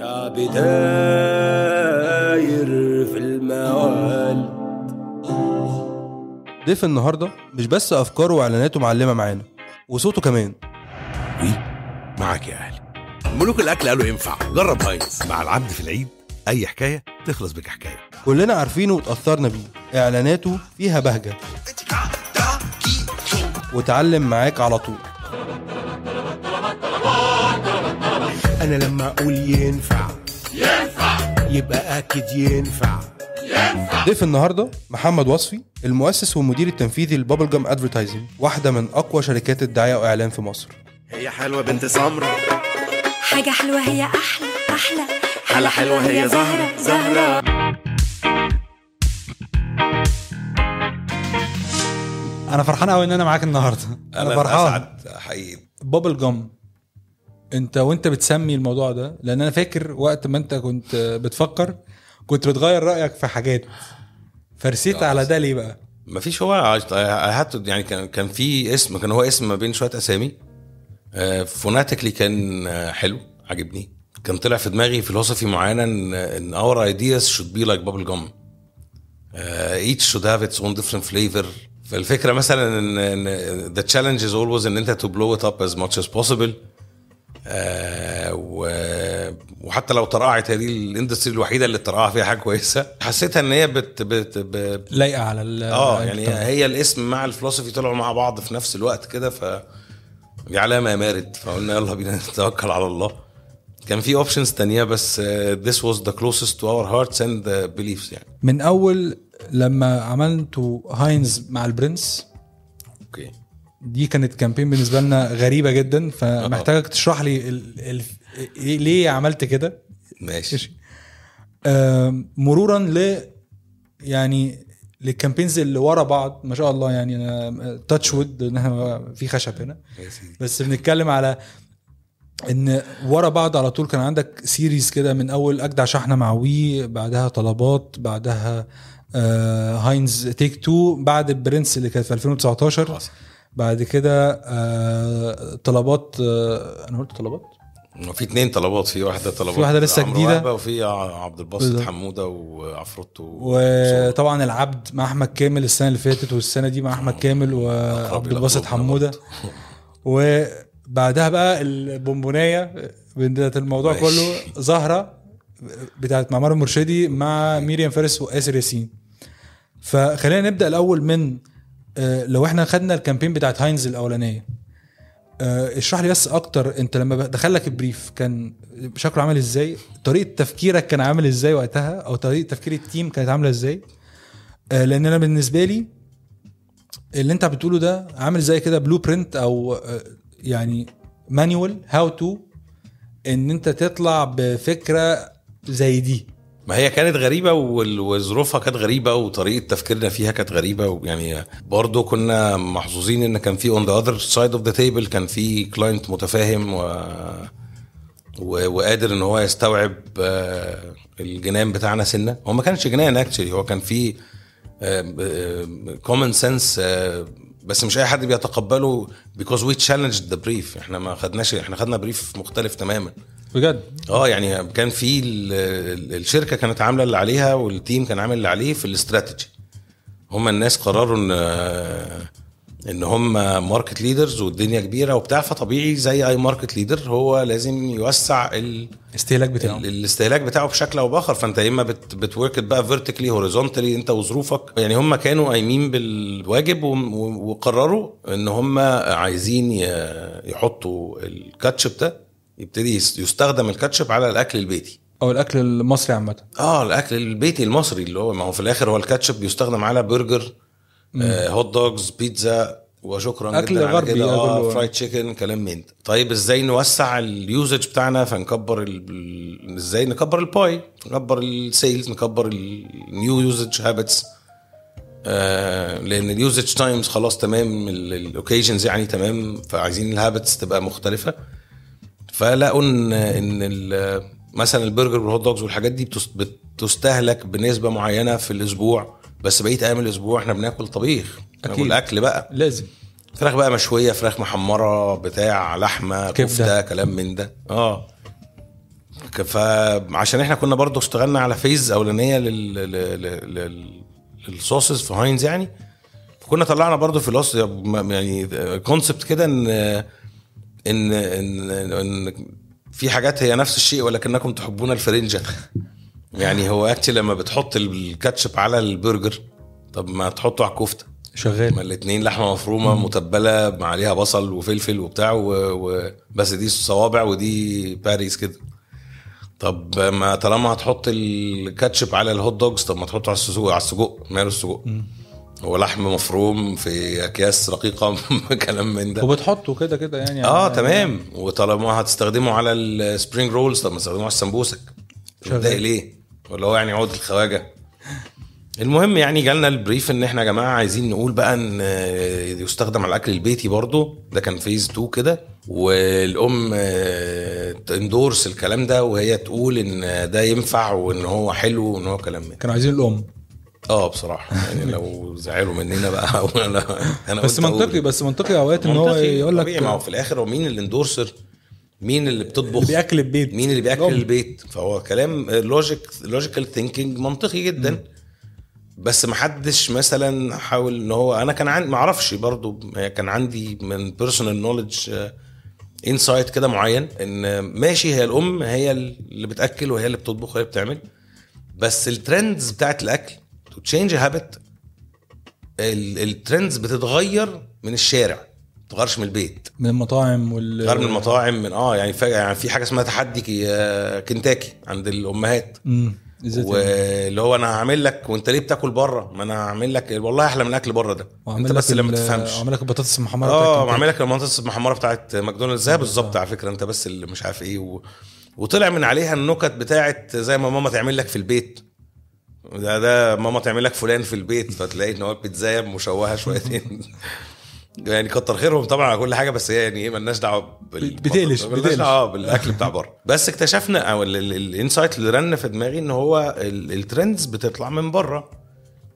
كعبي داير في الموال. ضيف النهارده مش بس أفكاره وإعلاناته معلمة معانا وصوته كمان. وي معاك يا أهلي. ملوك الأكل قالوا ينفع. جرب هاينز. مع العبد في العيد أي حكاية تخلص بك حكايه كلنا عارفينه وتأثرنا بيه. إعلاناته فيها بهجة. وتعلم معاك على طول. أنا لما أقول ينفع. ينفع. يبقى أكيد ينفع. ضيف النهارده محمد وصفي المؤسس والمدير التنفيذي لبابل جام ادفرتايزنج واحدة من أقوى شركات الدعاية وإعلان في مصر. هي حلوة بنت سمرة. حاجة حلوة هي أحلى أحلى. حلا حلوة هي زهرة زهرة. أنا فرحان قوي إن أنا معاك النهارده. أنا فرحان. أسعد حقيقي. Bubblegum انت وانت بتسمي الموضوع ده لأن أنا فاكر وقت ما أنت كنت بتفكر كنت بتغير رأيك في حاجات. فرسيت على ده ليه بقى؟ مفيش هو هات يعني كان كان في اسم كان هو اسم ما بين شوية أسامي. phonetically كان آه، حلو عجبني كان طلع في دماغي philosophy معينة إن our ideas be like bubble gum. uh, each should have its own different flavor. فالفكرة مثلا إن the challenge is always إن أنت to blow it up as much as possible. آه و- وحتى لو طرقعت هذه ال industry الوحيدة اللي طرقعها فيها حاجة كويسة حسيتها إن هي بت بت ب- لايقة على ال آه يعني هي الاسم مع ال philosophy طلعوا مع بعض في نفس الوقت كده ف دي علامة يا مارد فقلنا يلا بينا نتوكل على الله. كان في options تانية بس uh, this was the closest to our hearts and beliefs يعني. من أول لما عملتوا هاينز مع البرنس okay. دي كانت campaign بالنسبة لنا غريبة جدا فمحتاجك تشرح لي ال... ال... ليه عملت كده؟ ماشي. آم، مرورا ل يعني لل campaigns اللي ورا بعض ما شاء الله يعني أنا touch wood إن إحنا في خشب هنا. بس بنتكلم على إن ورا بعض على طول كان عندك series كده من أول أجدع شحنة مع وي بعدها طلبات بعدها آه هاينز take two بعد البرنس اللي كانت في 2019 حصل. بعد كده آه طلبات آه أنا قلت طلبات في اتنين طلبات في واحدة طلبات في واحدة لسه. وهبة وفي عبد الباسط. حمودة وعفروتو وطبعا العبد مع أحمد كامل السنة اللي فاتت والسنة دي مع أحمد كامل وعبد الباسط حمودة وبعدها بقى البونبوناية بتاعت الموضوع ماشي. كله زهرة بتاعت معمار المرشدي مع ميريام فارس وآسر ياسين فخلينا نبدأ الأول من لو إحنا خدنا ال campaign بتاعت هاينز الأولانية آه، اشرح لي بس أكتر أنت لما دخل لك ال brief كان شكله عامل إزاي؟ طريقة تفكيرك كان عامل إزاي وقتها؟ أو طريقة تفكير ال team كانت عاملة إزاي؟ آه، لأن أنا بالنسبة لي اللي أنت بتقوله ده عامل زي كده blueprint أو آه، يعني manual how to إن أنت تطلع بفكرة زي دي. ما هي كانت غريبة وال- وظروفها كانت غريبة وطريقة تفكيرنا فيها كانت غريبة ويعني برضه كنا محظوظين إن كان في on the other side of the table كان في client متفاهم و... و... وقادر إن هو يستوعب آه، الجنان بتاعنا سنة. هو ما كانش جنان actually هو كان في common sense بس مش أي حد بيتقبله because we challenged the brief. إحنا ما خدناش إحنا خدنا brief مختلف تماما. بجد؟ آه يعني كان في ال- ال- الشركة كانت عاملة اللي عليها وال team كان عامل اللي عليه في الاستراتيجي. هم الناس قرروا إن إن هم market leaders والدنيا كبيرة وبتاع فطبيعي زي أي market leader هو لازم يوسع ال استهلاك بتاعه. ال- الاستهلاك بتاعه بشكل أو بآخر. فأنت يا إما بت بت work بقى vertically horizontally أنت وظروفك. يعني هم كانوا قايمين بالواجب وقرروا إن هم عايزين يحطوا الكاتشب ده يبتدي يس- يستخدم الكاتشب على الأكل البيتي. أو الأكل المصري عامة. آه الأكل البيتي المصري اللي هو ما هو في الآخر هو الكاتشب بيستخدم على برجر آه hot dogs بيتزا وشكرا أكل جدا على غربي كده. آه. fried chicken كلام من ده. طيب إزاي نوسع ال usage بتاعنا؟ فنكبر ال... ال- إزاي نكبر ال pie نكبر ال sales نكبر ال new usage habits آه لأن ال usage times خلاص تمام ال occasions يعني تمام فعايزين ال habits تبقى مختلفة. فلقوا ان إن مثلا البرجر وال hot dogs والحاجات دي بتس- بتستهلك بنسبة معينة في الأسبوع بس بقيه أيام الأسبوع إحنا بناكل طبيخ أكيد. والاكل بقى. لازم. فراخ بقى مشوية فراخ محمرة بتاع لحمة. كفتة كلام من ده. آه. فعشان إحنا كنا برضو اشتغلنا على phase أولانية لل لل- لل- لل sauces في هاينز يعني. كنا طلعنا برضو philos- يعني concept كده إن ان ان إن في حاجات هي نفس الشيء ولكنكم تحبون الفرنجة. يعني هو actually لما بتحط الكاتشب على البرجر طب ما تحطه على الكفتة. ما شغال الاتنين لحمة مفرومة متبلة مع عليها بصل وفلفل وبتاع و... و... بس دي صوابع ودي patties كده. طب ما طالما هتحط الكاتشب على ال hot dogs طب ما تحطه على السجق على السجق ماله السجق؟ هو لحم مفروم في أكياس رقيقة كلام من ده. وبتحطه كده كده يعني آه يعني تمام. وطالما هتستخدمه على ال spring rolls طب ما تستخدمه على السمبوسك. متضايق ليه؟ ولا هو يعني عقدة الخواجة. المهم يعني جالنا ال brief إن إحنا يا جماعة عايزين نقول بقى إن آه، يستخدم على الأكل البيتي برضو. ده كان phase 2 كده. والأم آه، ت endorse الكلام ده وهي تقول إن ده ينفع وإن هو حلو وإن هو كلام من كانوا عايزين الأم. آه بصراحة. يعني لو زعلوا مننا بقى أنا أنا بس. منطقي بس منطقي أوقات إن هو يقول لك ما هو في الآخر هو مين ال endorser مين اللي بتطبخ؟ اللي بياكل البيت. مين اللي بياكل الأم. البيت؟ فهو كلام logic logical thinking منطقي جدا. بس ما حدش مثلا حاول إن هو أنا كان عندي ما أعرفش برضو كان عندي من personal knowledge insight كده معين إن ماشي هي الأم هي اللي بتأكل وهي اللي بتطبخ وهي اللي بتعمل. بس ال trends بتاعت الأكل to change habit ال trends بتتغير من الشارع ما بتتغيرش من البيت. من المطاعم وال من المطاعم من آه يعني, فجأة يعني في حاجة اسمها تحدي آه، كنتاكي عند الأمهات. امم؟ واللي هو أنا هعمل لك وأنت ليه بتاكل بره؟ ما أنا هعمل لك والله أحلى من الأكل بره ده. أنت بس اللي ما تفهمش عامل لك البطاطس المحمرة آه وعامل لك المنطقة المحمرة بتاعت ماكدونالدز. زي بالظبط على فكرة أنت بس اللي مش عارف إيه. و... وطلع من عليها النكت بتاعت زي ما ماما تعمل لك في البيت. ده ده ماما تعمل لك فلان في البيت فتلاقي إن هو البيتزايه مشوهة شويتين. يعني كتر خيرهم طبعا على كل حاجة بس هي يعني إيه مالناش دعوة بال... بتقلش- مالناش بتقلش. دعوة بالأكل بتاع بره. بس اكتشفنا أو ال- ال- ال insight اللي رن في دماغي إن هو ال- ال trends بتطلع من بره.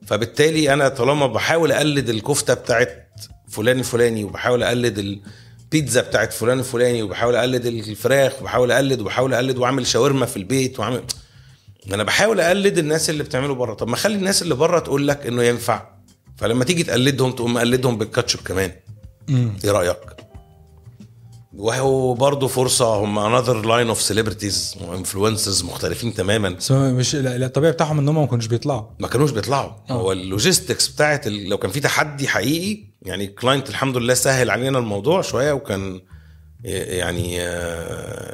فبالتالي أنا طالما بحاول أقلد الكفتة بتاعت فلان الفلاني وبحاول أقلد البيتزا بتاعت فلان الفلاني وبحاول أقلد الفراخ وبحاول أقلد وبحاول أقلد وأعمل شاورما في البيت واعمل أنا بحاول أقلد الناس اللي بتعمله بره. طب ما خلي الناس اللي بره تقول لك إنه ينفع. فلما تيجي تقلدهم تقوم مقلدهم بالكاتشب كمان. مم. إيه رأيك؟ وهو برضه فرصة. هم another line of celebrities و influencers مختلفين تماما. بس مش الطبيعي بتاعهم إن هم ما كانوش بيطلعوا. ما كانوش بيطلعوا. هو ال logistics بتاعت لو كان في تحدي حقيقي يعني client الحمد لله سهل علينا الموضوع شوية وكان يعني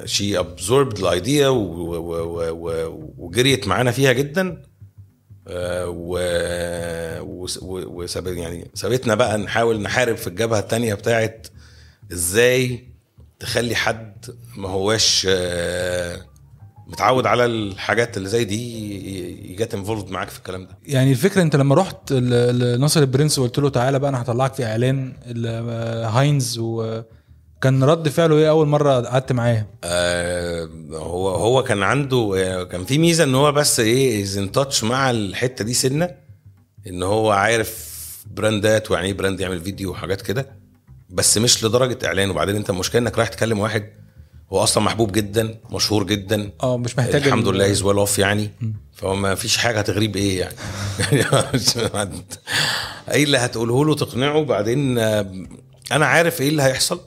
she absorbed ال idea وجريت معانا فيها جدا. آه، و و- يعني سابتنا بقى نحاول نحارب في الجبهة التانية بتاعت إزاي تخلي حد ما هواش آه، متعود على الحاجات اللي زي دي ي get involved معاك في الكلام ده. يعني الفكرة أنت لما رحت لناصر البرنس وقلت له تعالى بقى أنا هطلعك في إعلان ال- هاينز وكان رد فعله إيه أول مرة قعدت معاه؟ آه، هو هو كان عنده كان في ميزة إن هو بس إيه is in touch مع الحتة دي سنة إن هو عارف براندات ويعني إيه brand يعمل فيديو وحاجات كده بس مش لدرجة إعلان. وبعدين أنت المشكلة إنك رايح تكلم واحد هو أصلا محبوب جدا مشهور جدا. آه مش محتاج الحمد ال- لله is well off يعني. فهو ما فيش حاجة هتغريه يعني. إيه اللي هتقوله له تقنعه. بعدين آه، أنا عارف إيه اللي هيحصل.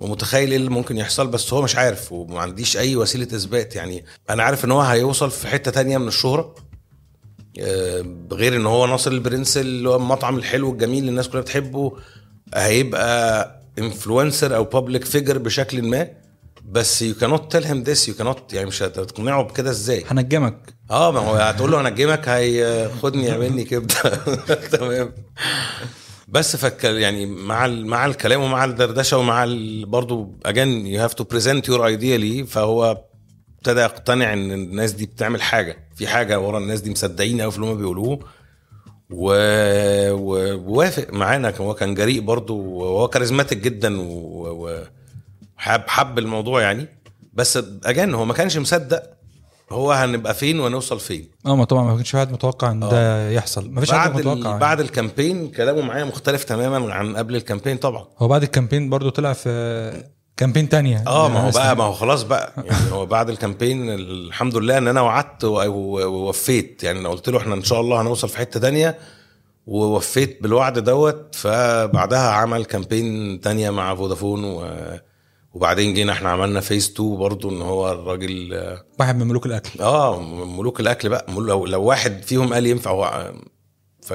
ومتخيل إيه اللي ممكن يحصل بس هو مش عارف وما عنديش أي وسيلة إثبات. يعني أنا عارف إن هو هيوصل في حتة تانية من الشهرة آه، غير إن هو ناصر البرنس اللي هو المطعم الحلو الجميل اللي الناس كلها بتحبه هيبقى influencer أو public figure بشكل ما. بس يو كانوت تيل هيم ذس يو كانوت يعني مش هتقنعه بكده إزاي. هنجمك. آه ما هو هتقول له هنجمك هياخدني يعملني كبدة. تمام. بس فك يعني مع مع الكلام ومع الدردشة ومع برضو again you have to present your idea ليه فهو ابتدى يقتنع إن الناس دي بتعمل حاجة في حاجة ورا الناس دي مصدقين قوي في اللي هم بيقولوه. و... ووافق معانا هو كان جريء برضو وهو charismatic جدا وحب حب الموضوع يعني. بس again هو ما كانش مصدق هو هنبقى فين وهنوصل فين؟ آه ما طبعا ما كانش حد متوقع إن ده يحصل. ما فيش حد متوقع. يعني. بعد ال campaign كلامه معايا مختلف تماما عن قبل ال campaign طبعا. هو بعد ال campaign برضو طلع في campaign تانية. آه ما هو بقى ما هو خلاص بقى. يعني هو بعد ال campaign الحمد لله إن أنا وعدت ووفيت. يعني أنا قلت له إحنا إن شاء الله هنوصل في حتة تانية ووفيت بالوعد دوت. فبعدها عمل campaign تانية مع فودافون و وبعدين جينا إحنا عملنا phase 2 برضو إن هو الراجل آه واحد من ملوك الأكل. آه، ملوك الأكل بقى. لو لو واحد فيهم قال ينفع هو ف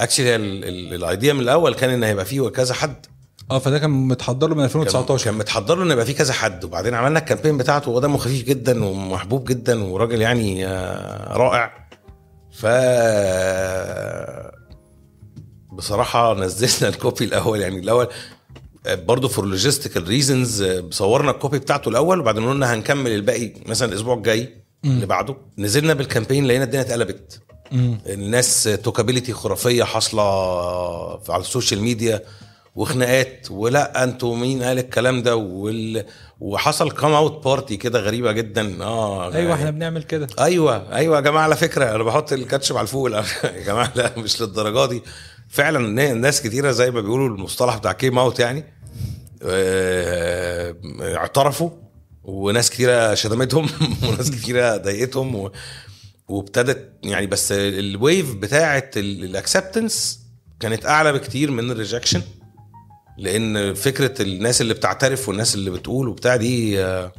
actually ال idea من الأول كان إن هيبقى فيه كذا حد. آه فده كان متحضر له من كان 2019 كان متحضر له إن يبقى فيه كذا حد. وبعدين عملنا ال campaign بتاعته وهو دمه خفيف جدا ومحبوب جدا وراجل يعني آه، رائع. ف بصراحة نزلنا ال copy الأول يعني الأول برضه for logistical reasons صورنا ال copy بتاعته الأول وبعدين قلنا هنكمل الباقي مثلا الأسبوع الجاي اللي بعده. نزلنا بال campaign لقينا الدنيا اتقلبت. الناس talkability خرافية حاصلة على ال social media وخناقات ولا أنتوا مين قال الكلام ده؟ وال... وحصل come out party كده غريبة جدا. آه أيوه إحنا بنعمل كده. أيوه أيوه يا جماعة على فكرة أنا بحط الكاتشب على الفوق. يا جماعة لا مش للدرجة دي. فعلا ناس كتيرة زي ما بيقولوا المصطلح بتاع came out يعني. اعترفوا وناس كتيرة شتمتهم وناس كتيرة ضايقتهم. وابتدت يعني بس ال wave بتاعه ال acceptance كانت أعلى بكتير من ال rejection لأن فكرة الناس اللي بتعترف والناس اللي بتقول وبتاع دي آه،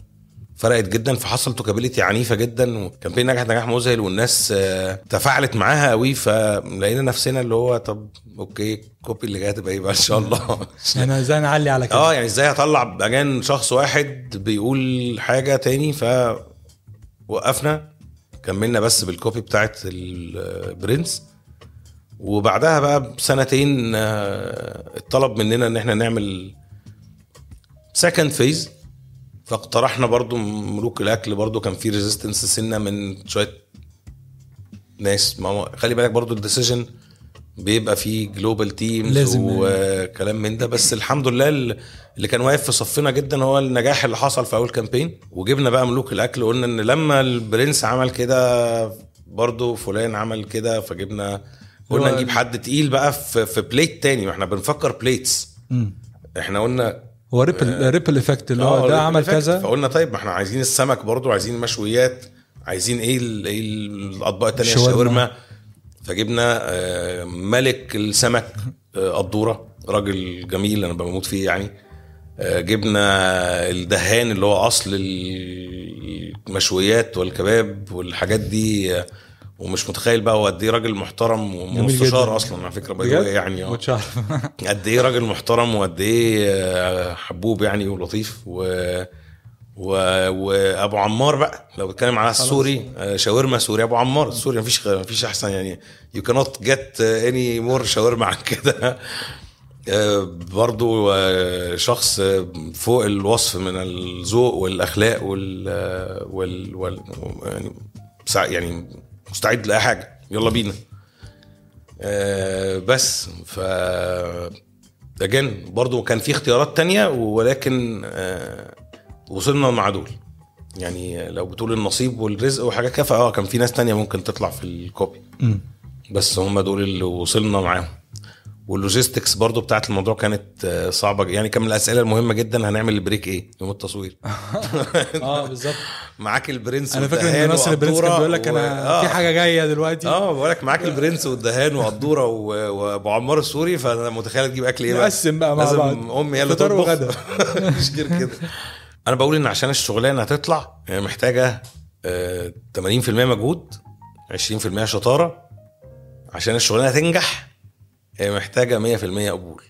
فرقت جدا فحصل talkability عنيفة جدا و campaign نجحت نجاح مذهل والناس آه، تفاعلت معاها قوي فلقينا نفسنا اللي هو طب okay copy اللي جاية تبقى إيه بقى؟ إن شاء الله. يعني إزاي نعلي على كده؟ آه يعني إزاي هطلع again شخص واحد بيقول حاجة تاني فوقفنا كملنا بس بال copy بتاعت البرنس. وبعدها بقى بسنتين آه، اتطلب مننا إن إحنا نعمل second phase فاقترحنا برضو ملوك الأكل برضو كان في resistance سنة من شوية ناس. ما هو خلي بالك برضو ال decision بيبقى فيه global teams لازم وكلام من ده. بس الحمد لله اللي كان واقف في صفنا جدا هو النجاح اللي حصل في أول campaign وجبنا بقى ملوك الأكل قلنا إن لما البرنس عمل كده برضو فلان عمل كده فجبنا قلنا نجيب حد تقيل بقى في, في plate تاني. وإحنا بنفكر plates. إحنا قلنا هو ريبل ريبل افكت اللي آه، هو ده ripple عمل. كذا؟ فقلنا طيب ما إحنا عايزين السمك برضو عايزين مشويات عايزين إيه إيه الأطباق التانية؟ شاورما. الشاورما. فجبنا آه، ملك السمك آه، قدوره راجل جميل أنا بموت فيه يعني. آه، جبنا الدهان اللي هو أصل المشويات والكباب والحاجات دي آه، ومش متخيل بقى هو قد إيه راجل محترم ومستشار. أصلا على فكرة باي يعني آه. قد إيه راجل محترم وقد إيه آه، حبوب يعني ولطيف و و... وأبو عمار بقى. لو بتكلم على السوري آه، شاورما سوري أبو عمار. السوري مفيش مفيش أحسن يعني. يو كانوت جيت اني مور شاورما عن كده. آه، برضو شخص فوق الوصف من الذوق والأخلاق وال وال, وال... يعني يعني مستعد لأي حاجة. يلا بينا. آه، بس ف again برضو كان في اختيارات تانية ولكن آه، وصلنا مع دول. يعني لو بتقول النصيب والرزق وحاجات كده فاه كان في ناس تانية ممكن تطلع في ال copy مم. بس هم دول اللي وصلنا معاهم. وال logistics برضو بتاعت الموضوع كانت آه، صعبة. يعني كان من الأسئلة المهمة جدا هنعمل ال break إيه يوم التصوير. آه بالظبط. معاك البرنس أنا فاكر إن ناصر البرنس كان بيقول لك و- أنا آه. في حاجة جاية دلوقتي آه بقول لك معاك البرنس والدهان وقدوره وأبو عمار السوري فأنا متخيل تجيب أكل إيه بقى نقسم بقى مع لازم بعض. أمي اللي فطار تطبخ وغدا. مش غير كده أنا بقول إن عشان الشغلانة هتطلع هي محتاجة آه، 80% مجهود 20% شطارة عشان الشغلانة تنجح هي محتاجة 100% قبول